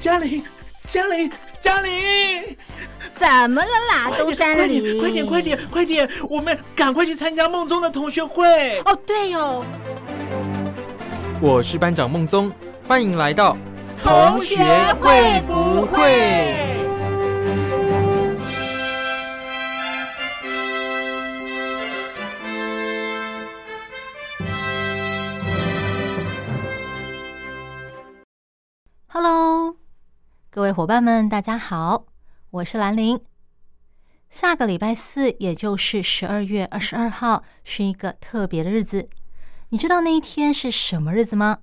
嘉玲，嘉玲，嘉玲，怎么了啦？东山里，快点，快点，快点，我们赶快去参加梦中的同学会。哦，对哦。我是班长梦宗，欢迎来到同学会不会各位伙伴们，大家好，我是兰陵。下个礼拜四，也就是十二月二十二号，是一个特别的日子。你知道那一天是什么日子吗？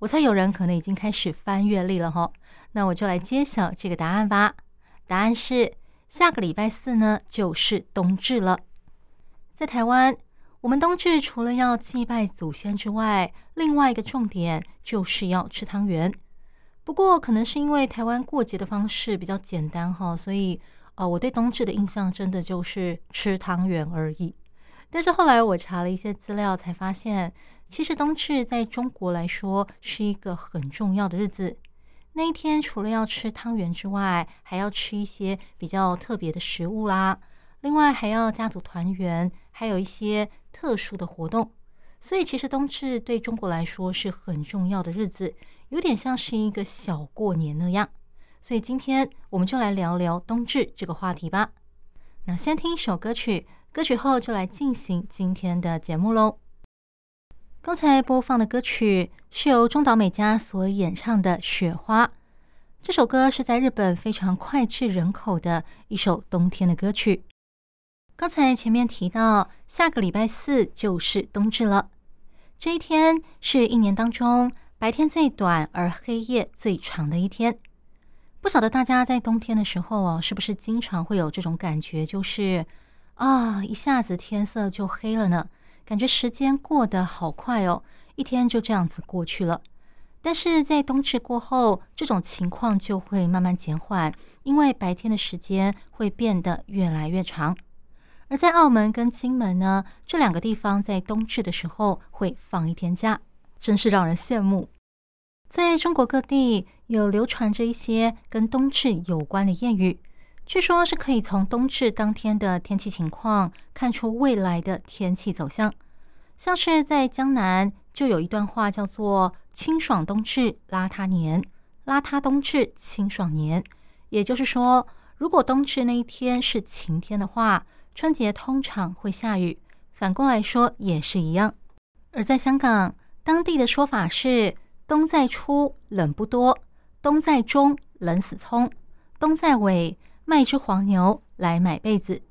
我猜有人可能已经开始翻阅历了哈，那我就来揭晓这个答案吧。答案是下个礼拜四呢，就是冬至了。在台湾，我们冬至除了要祭拜祖先之外，另外一个重点就是要吃汤圆。不过，可能是因为台湾过节的方式比较简单哈，所以呃，我对冬至的印象真的就是吃汤圆而已。但是后来我查了一些资料，才发现，其实冬至在中国来说是一个很重要的日子。那一天除了要吃汤圆之外，还要吃一些比较特别的食物啦。另外还要家族团圆，还有一些特殊的活动。所以其实冬至对中国来说是很重要的日子，有点像是一个小过年那样。所以今天我们就来聊聊冬至这个话题吧。那先听一首歌曲。歌曲后就来进行今天的节目喽。刚才播放的歌曲是由中岛美嘉所演唱的《雪花》。这首歌是在日本非常脍炙人口的一首冬天的歌曲。刚才前面提到，下个礼拜四就是冬至了。这一天是一年当中白天最短而黑夜最长的一天。不晓得大家在冬天的时候哦，是不是经常会有这种感觉，就是。啊，一下子天色就黑了呢，感觉时间过得好快哦，一天就这样子过去了。但是在冬至过后，这种情况就会慢慢减缓，因为白天的时间会变得越来越长。而在澳门跟金门呢，这两个地方在冬至的时候会放一天假，真是让人羡慕。在中国各地有流传着一些跟冬至有关的谚语。据说是可以从冬至当天的天气情况看出未来的天气走向，像是在江南就有一段话叫做“清爽冬至邋遢年，邋遢冬至清爽年”，也就是说，如果冬至那一天是晴天的话，春节通常会下雨；反过来说也是一样。而在香港，当地的说法是“冬在初，冷不多；冬在中，冷死葱；冬在尾。”卖只黄牛来买被子，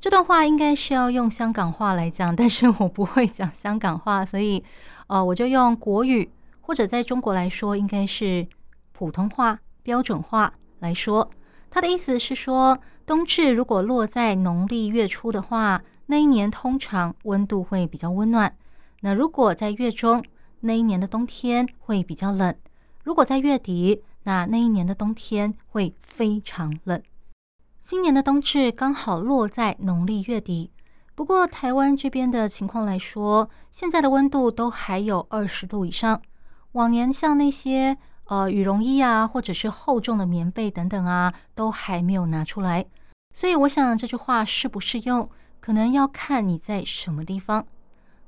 这段话应该是要用香港话来讲，但是我不会讲香港话，所以，呃，我就用国语或者在中国来说，应该是普通话标准化来说。他的意思是说，冬至如果落在农历月初的话，那一年通常温度会比较温暖；那如果在月中，那一年的冬天会比较冷；如果在月底，那那一年的冬天会非常冷。今年的冬至刚好落在农历月底，不过台湾这边的情况来说，现在的温度都还有二十度以上。往年像那些呃羽绒衣啊，或者是厚重的棉被等等啊，都还没有拿出来。所以我想这句话适不适用，可能要看你在什么地方。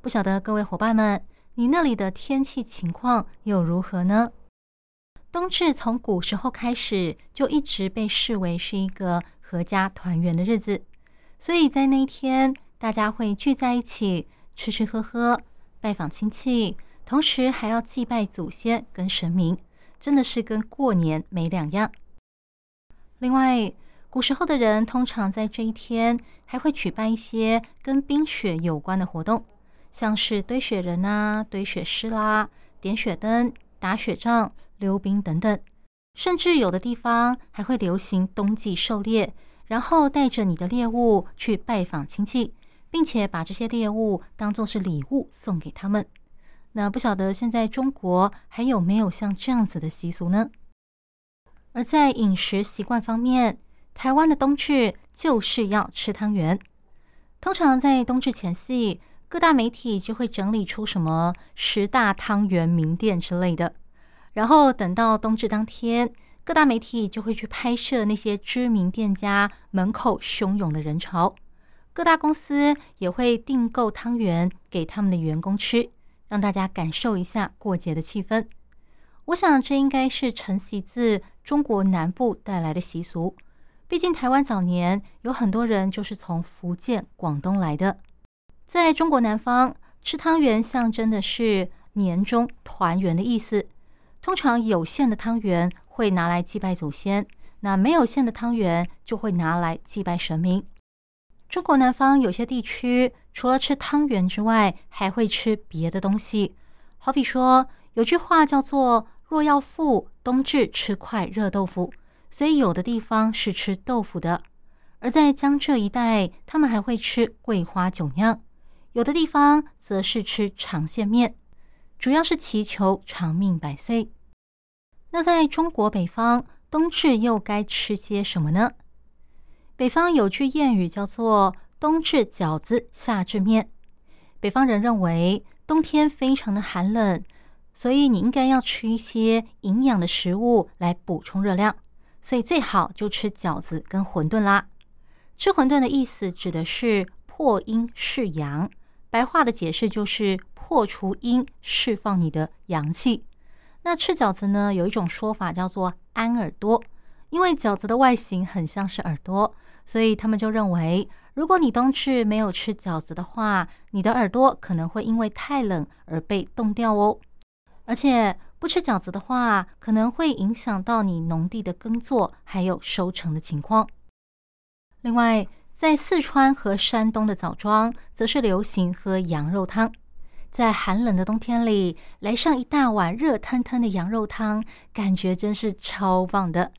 不晓得各位伙伴们，你那里的天气情况又如何呢？冬至从古时候开始就一直被视为是一个。阖家团圆的日子，所以在那一天，大家会聚在一起吃吃喝喝，拜访亲戚，同时还要祭拜祖先跟神明，真的是跟过年没两样。另外，古时候的人通常在这一天还会举办一些跟冰雪有关的活动，像是堆雪人啊、堆雪狮啦、点雪灯、打雪仗、溜冰等等。甚至有的地方还会流行冬季狩猎，然后带着你的猎物去拜访亲戚，并且把这些猎物当做是礼物送给他们。那不晓得现在中国还有没有像这样子的习俗呢？而在饮食习惯方面，台湾的冬至就是要吃汤圆。通常在冬至前夕，各大媒体就会整理出什么十大汤圆名店之类的。然后等到冬至当天，各大媒体就会去拍摄那些知名店家门口汹涌的人潮，各大公司也会订购汤圆给他们的员工吃，让大家感受一下过节的气氛。我想这应该是承袭自中国南部带来的习俗，毕竟台湾早年有很多人就是从福建、广东来的，在中国南方吃汤圆象征的是年终团圆的意思。通常有馅的汤圆会拿来祭拜祖先，那没有馅的汤圆就会拿来祭拜神明。中国南方有些地区除了吃汤圆之外，还会吃别的东西。好比说，有句话叫做“若要富，冬至吃块热豆腐”，所以有的地方是吃豆腐的。而在江浙一带，他们还会吃桂花酒酿；有的地方则是吃长线面。主要是祈求长命百岁。那在中国北方，冬至又该吃些什么呢？北方有句谚语叫做“冬至饺子，夏至面”。北方人认为冬天非常的寒冷，所以你应该要吃一些营养的食物来补充热量，所以最好就吃饺子跟馄饨啦。吃馄饨的意思指的是破阴释阳，白话的解释就是。破除阴，释放你的阳气。那吃饺子呢？有一种说法叫做安耳朵，因为饺子的外形很像是耳朵，所以他们就认为，如果你冬至没有吃饺子的话，你的耳朵可能会因为太冷而被冻掉哦。而且不吃饺子的话，可能会影响到你农地的耕作还有收成的情况。另外，在四川和山东的枣庄，则是流行喝羊肉汤。在寒冷的冬天里，来上一大碗热腾腾的羊肉汤，感觉真是超棒的。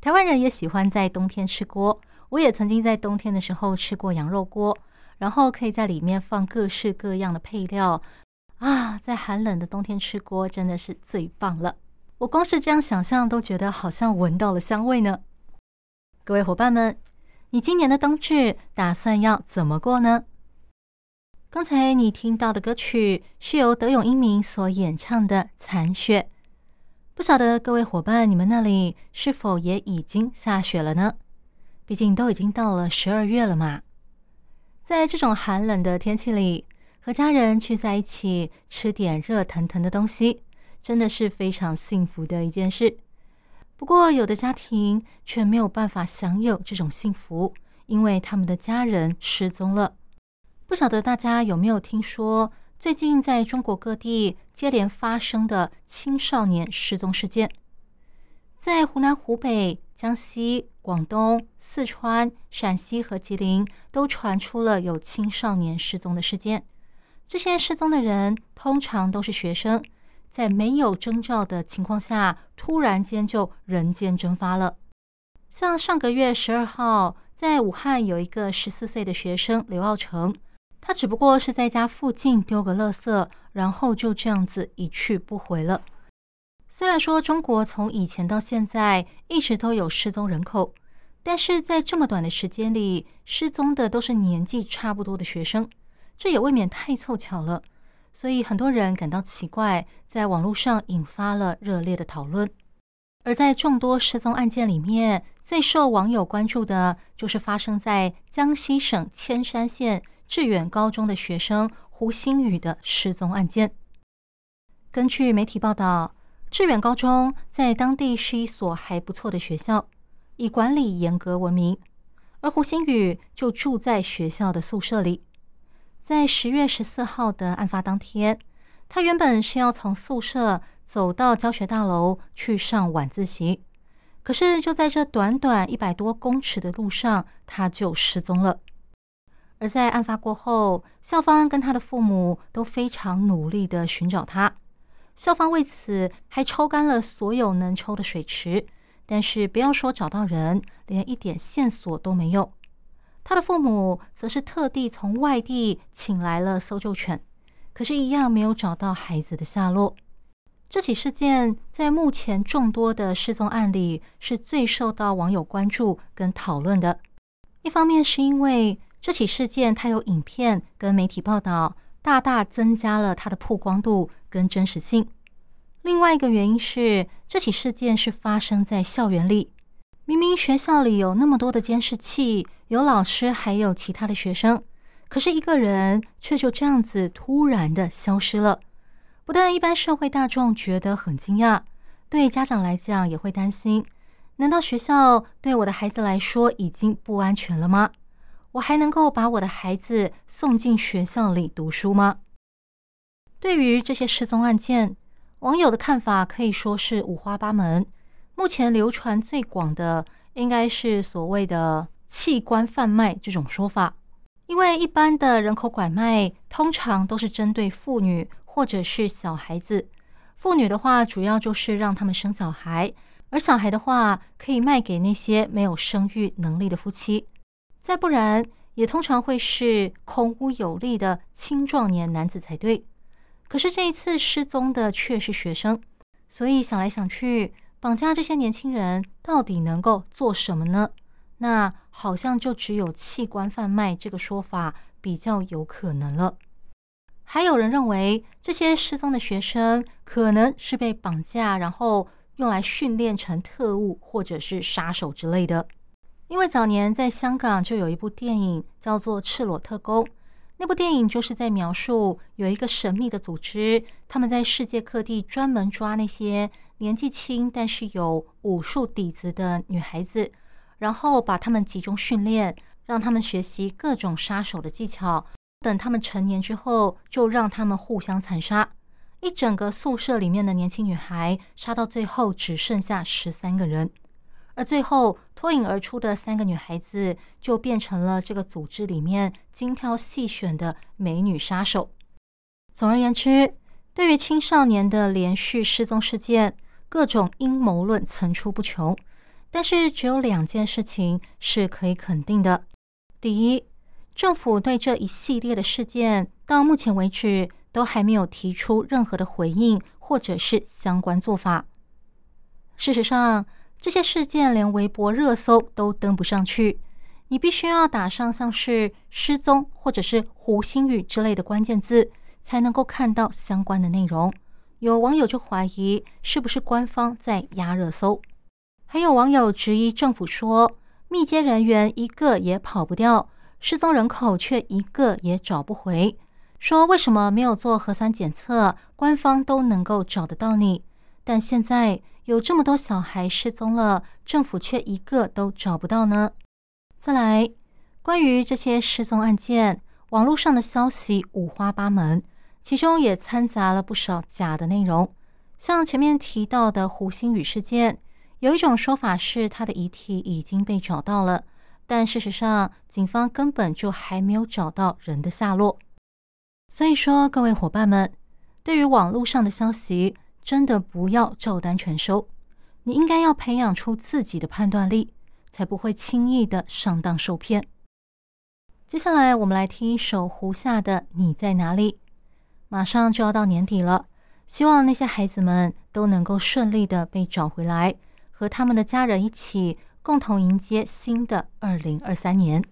台湾人也喜欢在冬天吃锅，我也曾经在冬天的时候吃过羊肉锅，然后可以在里面放各式各样的配料啊，在寒冷的冬天吃锅真的是最棒了。我光是这样想象都觉得好像闻到了香味呢。各位伙伴们，你今年的冬至打算要怎么过呢？刚才你听到的歌曲是由德永英明所演唱的《残雪》，不晓得各位伙伴，你们那里是否也已经下雪了呢？毕竟都已经到了十二月了嘛。在这种寒冷的天气里，和家人聚在一起吃点热腾腾的东西，真的是非常幸福的一件事。不过，有的家庭却没有办法享有这种幸福，因为他们的家人失踪了。不晓得大家有没有听说，最近在中国各地接连发生的青少年失踪事件？在湖南、湖北、江西、广东、四川、陕西和吉林，都传出了有青少年失踪的事件。这些失踪的人通常都是学生，在没有征兆的情况下，突然间就人间蒸发了。像上个月十二号，在武汉有一个十四岁的学生刘傲成。他只不过是在家附近丢个垃圾，然后就这样子一去不回了。虽然说中国从以前到现在一直都有失踪人口，但是在这么短的时间里，失踪的都是年纪差不多的学生，这也未免太凑巧了。所以很多人感到奇怪，在网络上引发了热烈的讨论。而在众多失踪案件里面，最受网友关注的就是发生在江西省铅山县。致远高中的学生胡星宇的失踪案件。根据媒体报道，致远高中在当地是一所还不错的学校，以管理严格闻名。而胡星宇就住在学校的宿舍里。在十月十四号的案发当天，他原本是要从宿舍走到教学大楼去上晚自习，可是就在这短短一百多公尺的路上，他就失踪了。而在案发过后，校方跟他的父母都非常努力的寻找他。校方为此还抽干了所有能抽的水池，但是不要说找到人，连一点线索都没有。他的父母则是特地从外地请来了搜救犬，可是，一样没有找到孩子的下落。这起事件在目前众多的失踪案里，是最受到网友关注跟讨论的。一方面是因为。这起事件，它有影片跟媒体报道，大大增加了它的曝光度跟真实性。另外一个原因是，这起事件是发生在校园里。明明学校里有那么多的监视器，有老师，还有其他的学生，可是一个人却就这样子突然的消失了。不但一般社会大众觉得很惊讶，对家长来讲也会担心：难道学校对我的孩子来说已经不安全了吗？我还能够把我的孩子送进学校里读书吗？对于这些失踪案件，网友的看法可以说是五花八门。目前流传最广的应该是所谓的器官贩卖这种说法，因为一般的人口拐卖通常都是针对妇女或者是小孩子。妇女的话，主要就是让他们生小孩；而小孩的话，可以卖给那些没有生育能力的夫妻。再不然，也通常会是孔武有力的青壮年男子才对。可是这一次失踪的却是学生，所以想来想去。绑架这些年轻人到底能够做什么呢？那好像就只有器官贩卖这个说法比较有可能了。还有人认为这些失踪的学生可能是被绑架，然后用来训练成特务或者是杀手之类的。因为早年在香港就有一部电影叫做《赤裸特工》，那部电影就是在描述有一个神秘的组织，他们在世界各地专门抓那些。年纪轻但是有武术底子的女孩子，然后把他们集中训练，让他们学习各种杀手的技巧。等他们成年之后，就让他们互相残杀。一整个宿舍里面的年轻女孩，杀到最后只剩下十三个人，而最后脱颖而出的三个女孩子，就变成了这个组织里面精挑细选的美女杀手。总而言之，对于青少年的连续失踪事件。各种阴谋论层出不穷，但是只有两件事情是可以肯定的：第一，政府对这一系列的事件到目前为止都还没有提出任何的回应或者是相关做法。事实上，这些事件连微博热搜都登不上去，你必须要打上像是“失踪”或者是“胡星宇”之类的关键字，才能够看到相关的内容。有网友就怀疑是不是官方在压热搜，还有网友质疑政府说密接人员一个也跑不掉，失踪人口却一个也找不回。说为什么没有做核酸检测，官方都能够找得到你，但现在有这么多小孩失踪了，政府却一个都找不到呢？再来，关于这些失踪案件，网络上的消息五花八门。其中也掺杂了不少假的内容，像前面提到的胡星宇事件，有一种说法是他的遗体已经被找到了，但事实上警方根本就还没有找到人的下落。所以说，各位伙伴们，对于网络上的消息，真的不要照单全收，你应该要培养出自己的判断力，才不会轻易的上当受骗。接下来，我们来听一首胡夏的《你在哪里》。马上就要到年底了，希望那些孩子们都能够顺利的被找回来，和他们的家人一起共同迎接新的二零二三年。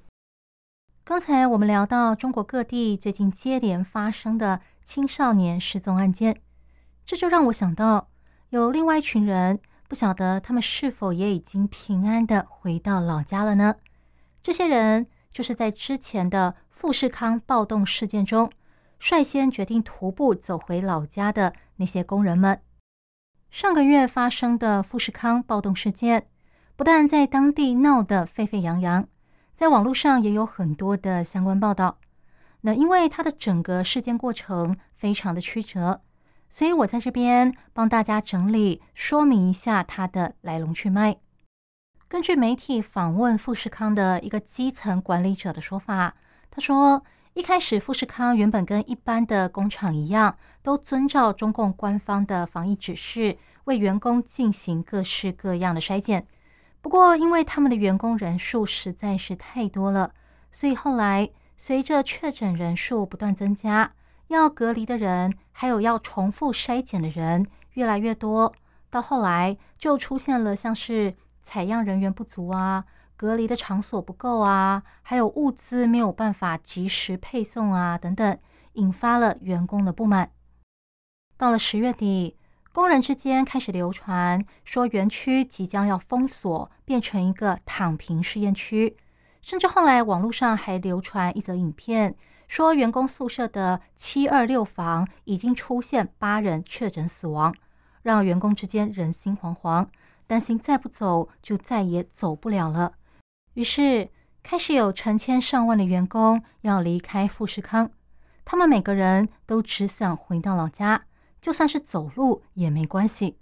刚才我们聊到中国各地最近接连发生的青少年失踪案件，这就让我想到，有另外一群人，不晓得他们是否也已经平安的回到老家了呢？这些人就是在之前的富士康暴动事件中。率先决定徒步走回老家的那些工人们，上个月发生的富士康暴动事件，不但在当地闹得沸沸扬扬，在网络上也有很多的相关报道。那因为它的整个事件过程非常的曲折，所以我在这边帮大家整理说明一下它的来龙去脉。根据媒体访问富士康的一个基层管理者的说法，他说。一开始，富士康原本跟一般的工厂一样，都遵照中共官方的防疫指示，为员工进行各式各样的筛检。不过，因为他们的员工人数实在是太多了，所以后来随着确诊人数不断增加，要隔离的人还有要重复筛检的人越来越多，到后来就出现了像是采样人员不足啊。隔离的场所不够啊，还有物资没有办法及时配送啊，等等，引发了员工的不满。到了十月底，工人之间开始流传说园区即将要封锁，变成一个躺平试验区。甚至后来网络上还流传一则影片，说员工宿舍的七二六房已经出现八人确诊死亡，让员工之间人心惶惶，担心再不走就再也走不了了。于是开始有成千上万的员工要离开富士康，他们每个人都只想回到老家。就算是走路也没关系。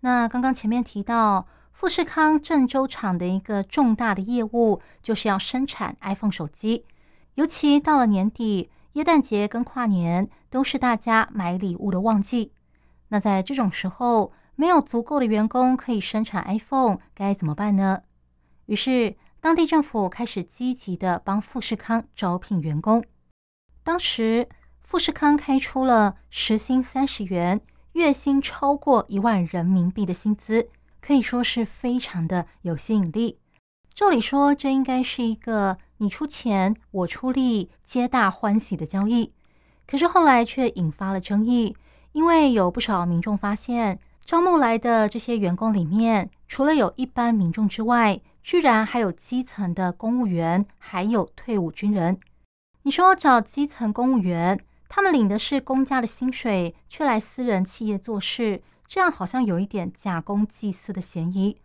那刚刚前面提到，富士康郑州厂的一个重大的业务就是要生产 iPhone 手机，尤其到了年底，耶诞节跟跨年都是大家买礼物的旺季。那在这种时候，没有足够的员工可以生产 iPhone，该怎么办呢？于是，当地政府开始积极的帮富士康招聘员工。当时。富士康开出了时薪三十元、月薪超过一万人民币的薪资，可以说是非常的有吸引力。照理说，这应该是一个你出钱我出力、皆大欢喜的交易。可是后来却引发了争议，因为有不少民众发现，招募来的这些员工里面，除了有一般民众之外，居然还有基层的公务员，还有退伍军人。你说找基层公务员？他们领的是公家的薪水，却来私人企业做事，这样好像有一点假公济私的嫌疑。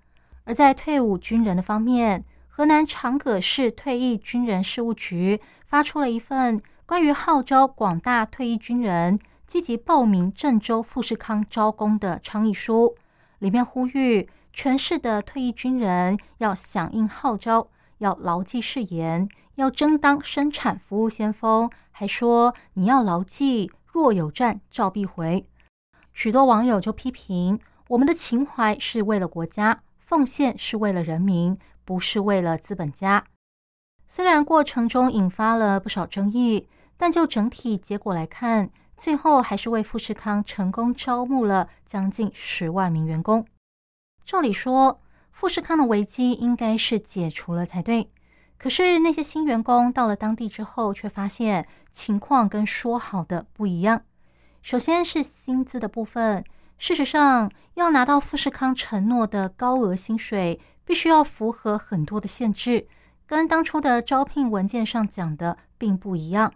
而在退伍军人的方面，河南长葛市退役军人事务局发出了一份关于号召广大退役军人积极报名郑州富士康招工的倡议书，里面呼吁全市的退役军人要响应号召。要牢记誓言，要争当生产服务先锋，还说你要牢记若有战召必回。许多网友就批评我们的情怀是为了国家，奉献是为了人民，不是为了资本家。虽然过程中引发了不少争议，但就整体结果来看，最后还是为富士康成功招募了将近十万名员工。照理说。富士康的危机应该是解除了才对，可是那些新员工到了当地之后，却发现情况跟说好的不一样。首先是薪资的部分，事实上要拿到富士康承诺的高额薪水，必须要符合很多的限制，跟当初的招聘文件上讲的并不一样。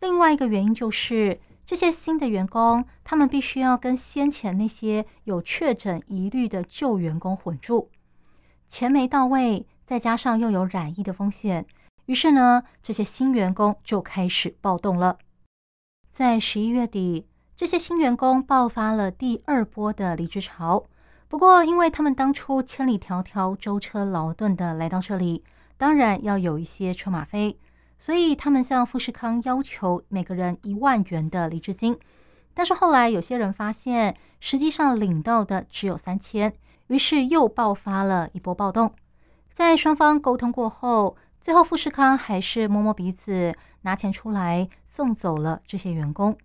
另外一个原因就是，这些新的员工，他们必须要跟先前那些有确诊疑虑的旧员工混住。钱没到位，再加上又有染疫的风险，于是呢，这些新员工就开始暴动了。在十一月底，这些新员工爆发了第二波的离职潮。不过，因为他们当初千里迢迢舟车劳顿的来到这里，当然要有一些车马费，所以他们向富士康要求每个人一万元的离职金。但是后来有些人发现，实际上领到的只有三千。于是又爆发了一波暴动，在双方沟通过后，最后富士康还是摸摸鼻子拿钱出来送走了这些员工。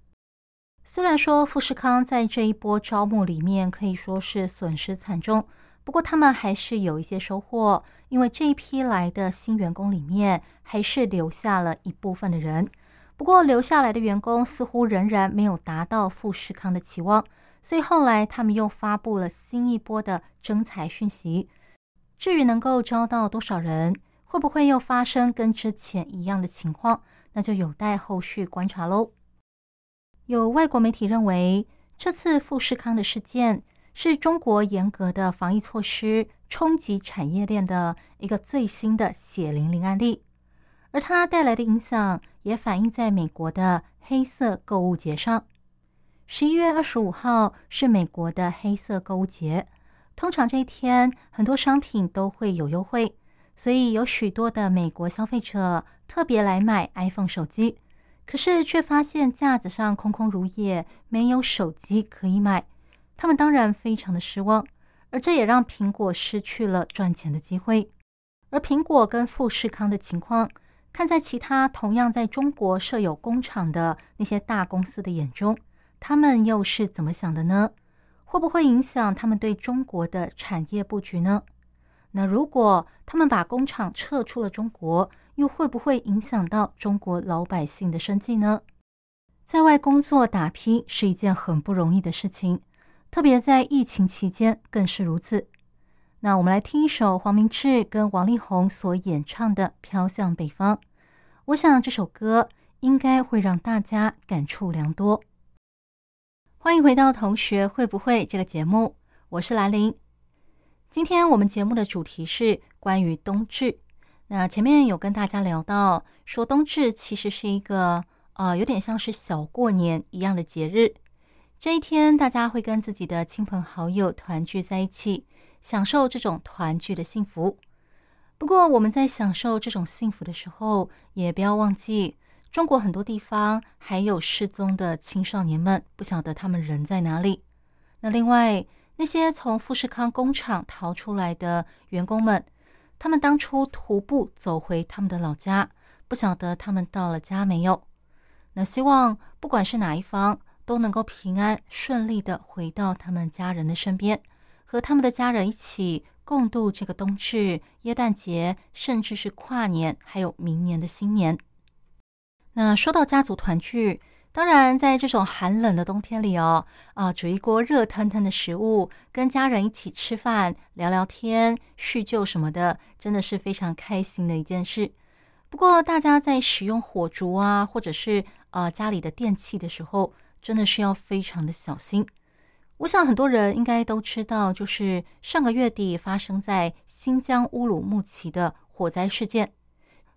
虽然说富士康在这一波招募里面可以说是损失惨重，不过他们还是有一些收获，因为这一批来的新员工里面还是留下了一部分的人。不过留下来的员工似乎仍然没有达到富士康的期望。所以后来他们又发布了新一波的征才讯息。至于能够招到多少人，会不会又发生跟之前一样的情况，那就有待后续观察喽。有外国媒体认为，这次富士康的事件是中国严格的防疫措施冲击产业链的一个最新的血淋淋案例，而它带来的影响也反映在美国的黑色购物节上。十一月二十五号是美国的黑色购物节，通常这一天很多商品都会有优惠，所以有许多的美国消费者特别来买 iPhone 手机，可是却发现架子上空空如也，没有手机可以买，他们当然非常的失望，而这也让苹果失去了赚钱的机会。而苹果跟富士康的情况，看在其他同样在中国设有工厂的那些大公司的眼中。他们又是怎么想的呢？会不会影响他们对中国的产业布局呢？那如果他们把工厂撤出了中国，又会不会影响到中国老百姓的生计呢？在外工作打拼是一件很不容易的事情，特别在疫情期间更是如此。那我们来听一首黄明志跟王力宏所演唱的《飘向北方》，我想这首歌应该会让大家感触良多。欢迎回到《同学会不会》这个节目，我是兰玲。今天我们节目的主题是关于冬至。那前面有跟大家聊到，说冬至其实是一个呃有点像是小过年一样的节日。这一天，大家会跟自己的亲朋好友团聚在一起。享受这种团聚的幸福。不过，我们在享受这种幸福的时候，也不要忘记，中国很多地方还有失踪的青少年们，不晓得他们人在哪里。那另外，那些从富士康工厂逃出来的员工们，他们当初徒步走回他们的老家，不晓得他们到了家没有？那希望不管是哪一方，都能够平安顺利的回到他们家人的身边。和他们的家人一起共度这个冬至、耶诞节，甚至是跨年，还有明年的新年。那说到家族团聚，当然在这种寒冷的冬天里哦，啊，煮一锅热腾腾的食物，跟家人一起吃饭、聊聊天、叙旧什么的，真的是非常开心的一件事。不过，大家在使用火烛啊，或者是呃家里的电器的时候，真的是要非常的小心。我想很多人应该都知道，就是上个月底发生在新疆乌鲁木齐的火灾事件。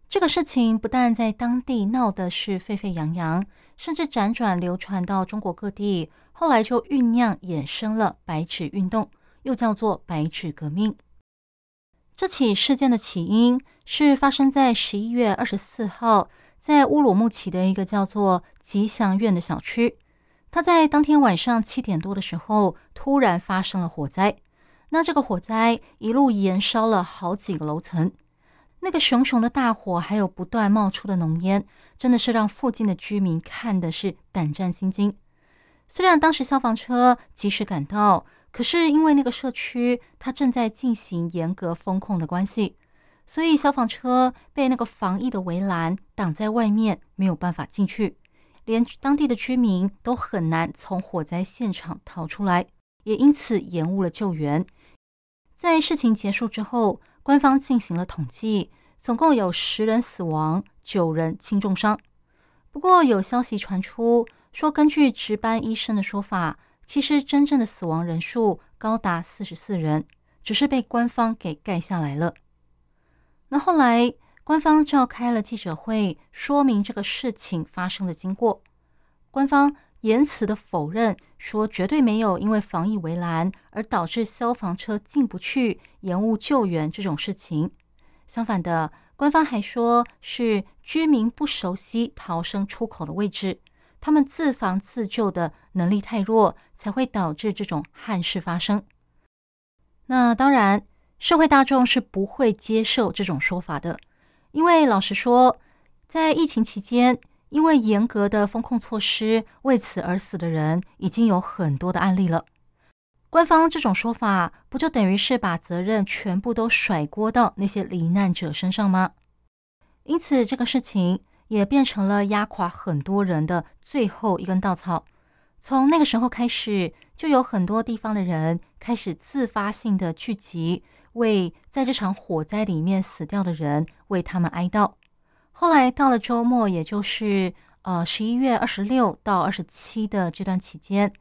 这个事情不但在当地闹得是沸沸扬扬，甚至辗转流传到中国各地，后来就酝酿衍生了“白纸运动”，又叫做“白纸革命”。这起事件的起因是发生在十一月二十四号，在乌鲁木齐的一个叫做吉祥苑的小区。他在当天晚上七点多的时候，突然发生了火灾。那这个火灾一路延烧了好几个楼层，那个熊熊的大火，还有不断冒出的浓烟，真的是让附近的居民看的是胆战心惊。虽然当时消防车及时赶到，可是因为那个社区它正在进行严格风控的关系，所以消防车被那个防疫的围栏挡在外面，没有办法进去。连当地的居民都很难从火灾现场逃出来，也因此延误了救援。在事情结束之后，官方进行了统计，总共有十人死亡，九人轻重伤。不过有消息传出说，根据值班医生的说法，其实真正的死亡人数高达四十四人，只是被官方给盖下来了。那后来。官方召开了记者会，说明这个事情发生的经过。官方严词的否认，说绝对没有因为防疫围栏而导致消防车进不去、延误救援这种事情。相反的，官方还说是居民不熟悉逃生出口的位置，他们自防自救的能力太弱，才会导致这种憾事发生。那当然，社会大众是不会接受这种说法的。因为老实说，在疫情期间，因为严格的风控措施，为此而死的人已经有很多的案例了。官方这种说法，不就等于是把责任全部都甩锅到那些罹难者身上吗？因此，这个事情也变成了压垮很多人的最后一根稻草。从那个时候开始，就有很多地方的人开始自发性的聚集。为在这场火灾里面死掉的人为他们哀悼。后来到了周末，也就是呃十一月二十六到二十七的这段期间，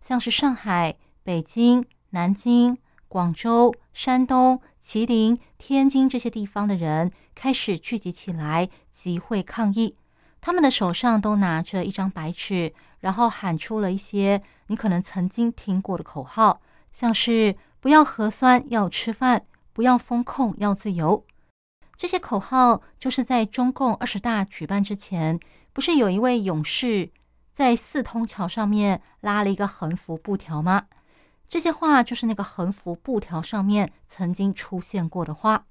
像是上海、北京、南京、广州、山东、吉林、天津这些地方的人开始聚集起来集会抗议。他们的手上都拿着一张白纸，然后喊出了一些你可能曾经听过的口号，像是。不要核酸，要吃饭；不要风控，要自由。这些口号就是在中共二十大举办之前，不是有一位勇士在四通桥上面拉了一个横幅布条吗？这些话就是那个横幅布条上面曾经出现过的话。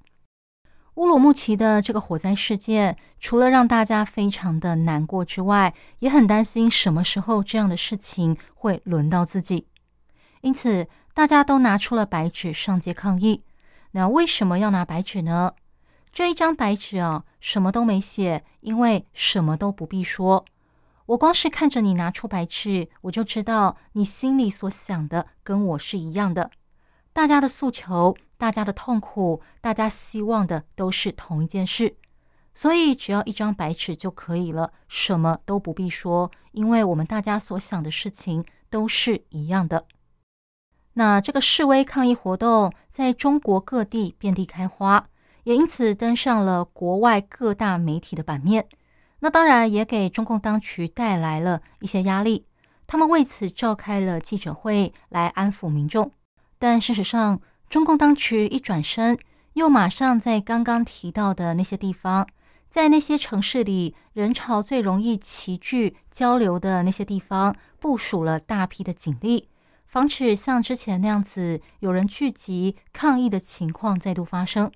乌鲁木齐的这个火灾事件，除了让大家非常的难过之外，也很担心什么时候这样的事情会轮到自己。因此。大家都拿出了白纸上街抗议。那为什么要拿白纸呢？这一张白纸啊，什么都没写，因为什么都不必说。我光是看着你拿出白纸，我就知道你心里所想的跟我是一样的。大家的诉求、大家的痛苦、大家希望的都是同一件事，所以只要一张白纸就可以了，什么都不必说，因为我们大家所想的事情都是一样的。那这个示威抗议活动在中国各地遍地开花，也因此登上了国外各大媒体的版面。那当然也给中共当局带来了一些压力，他们为此召开了记者会来安抚民众。但事实上，中共当局一转身，又马上在刚刚提到的那些地方，在那些城市里人潮最容易齐聚交流的那些地方，部署了大批的警力，防止像之前那样子有人聚集抗议的情况再度发生。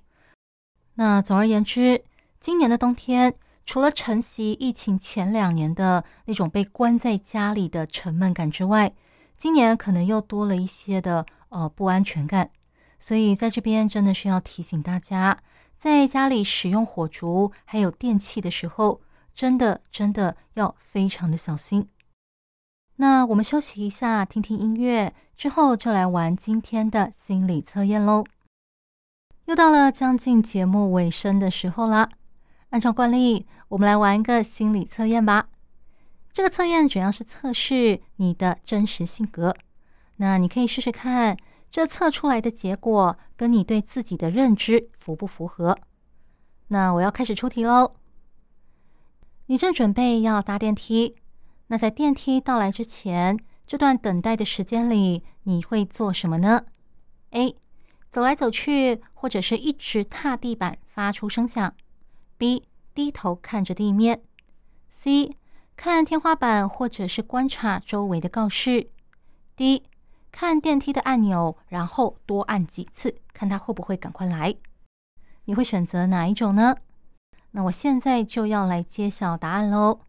那总而言之，今年的冬天。除了承袭疫情前两年的那种被关在家里的沉闷感之外，今年可能又多了一些的呃不安全感。所以在这边真的是要提醒大家，在家里使用火烛还有电器的时候，真的真的要非常的小心。那我们休息一下，听听音乐之后，就来玩今天的心理测验喽。又到了将近节目尾声的时候啦。按照惯例，我们来玩一个心理测验吧。这个测验主要是测试你的真实性格。那你可以试试看，这测出来的结果跟你对自己的认知符不符合？那我要开始出题喽。你正准备要搭电梯，那在电梯到来之前，这段等待的时间里，你会做什么呢？A. 走来走去，或者是一直踏地板发出声响。B 低头看着地面，C 看天花板或者是观察周围的告示，D 看电梯的按钮，然后多按几次，看它会不会赶快来。你会选择哪一种呢？那我现在就要来揭晓答案喽。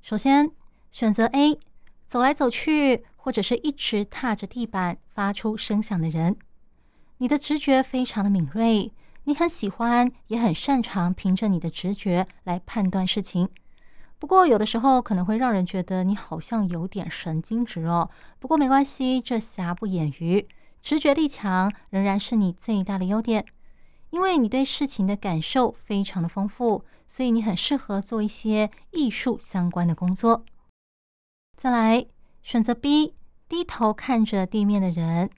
首先选择 A，走来走去或者是一直踏着地板发出声响的人，你的直觉非常的敏锐。你很喜欢，也很擅长凭着你的直觉来判断事情。不过，有的时候可能会让人觉得你好像有点神经质哦。不过没关系，这瑕不掩瑜，直觉力强仍然是你最大的优点。因为你对事情的感受非常的丰富，所以你很适合做一些艺术相关的工作。再来选择 B，低头看着地面的人。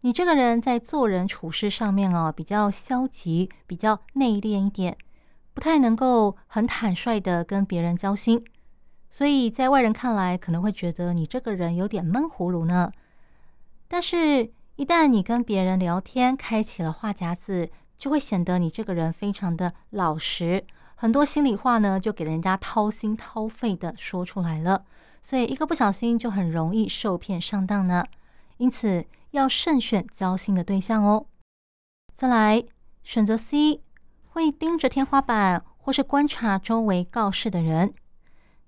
你这个人在做人处事上面哦，比较消极，比较内敛一点，不太能够很坦率的跟别人交心，所以在外人看来可能会觉得你这个人有点闷葫芦呢。但是，一旦你跟别人聊天，开启了话匣子，就会显得你这个人非常的老实，很多心里话呢就给人家掏心掏肺的说出来了，所以一个不小心就很容易受骗上当呢。因此。要慎选交心的对象哦。再来选择 C，会盯着天花板或是观察周围告示的人。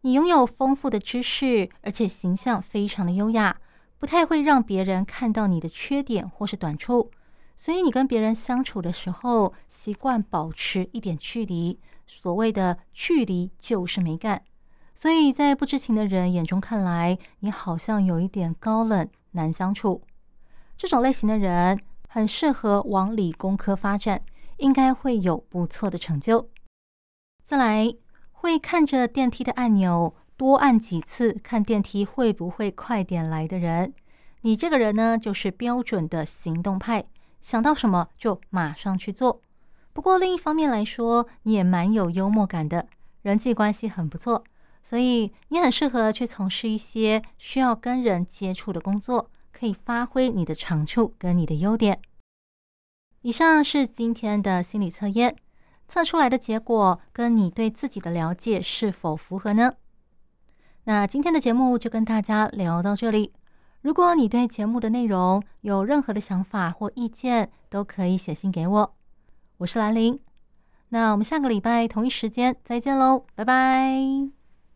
你拥有丰富的知识，而且形象非常的优雅，不太会让别人看到你的缺点或是短处。所以你跟别人相处的时候，习惯保持一点距离。所谓的距离就是美感。所以在不知情的人眼中看来，你好像有一点高冷，难相处。这种类型的人很适合往理工科发展，应该会有不错的成就。再来，会看着电梯的按钮多按几次，看电梯会不会快点来的人，你这个人呢，就是标准的行动派，想到什么就马上去做。不过另一方面来说，你也蛮有幽默感的，人际关系很不错，所以你很适合去从事一些需要跟人接触的工作。可以发挥你的长处跟你的优点。以上是今天的心理测验，测出来的结果跟你对自己的了解是否符合呢？那今天的节目就跟大家聊到这里。如果你对节目的内容有任何的想法或意见，都可以写信给我。我是兰玲，那我们下个礼拜同一时间再见喽，拜拜。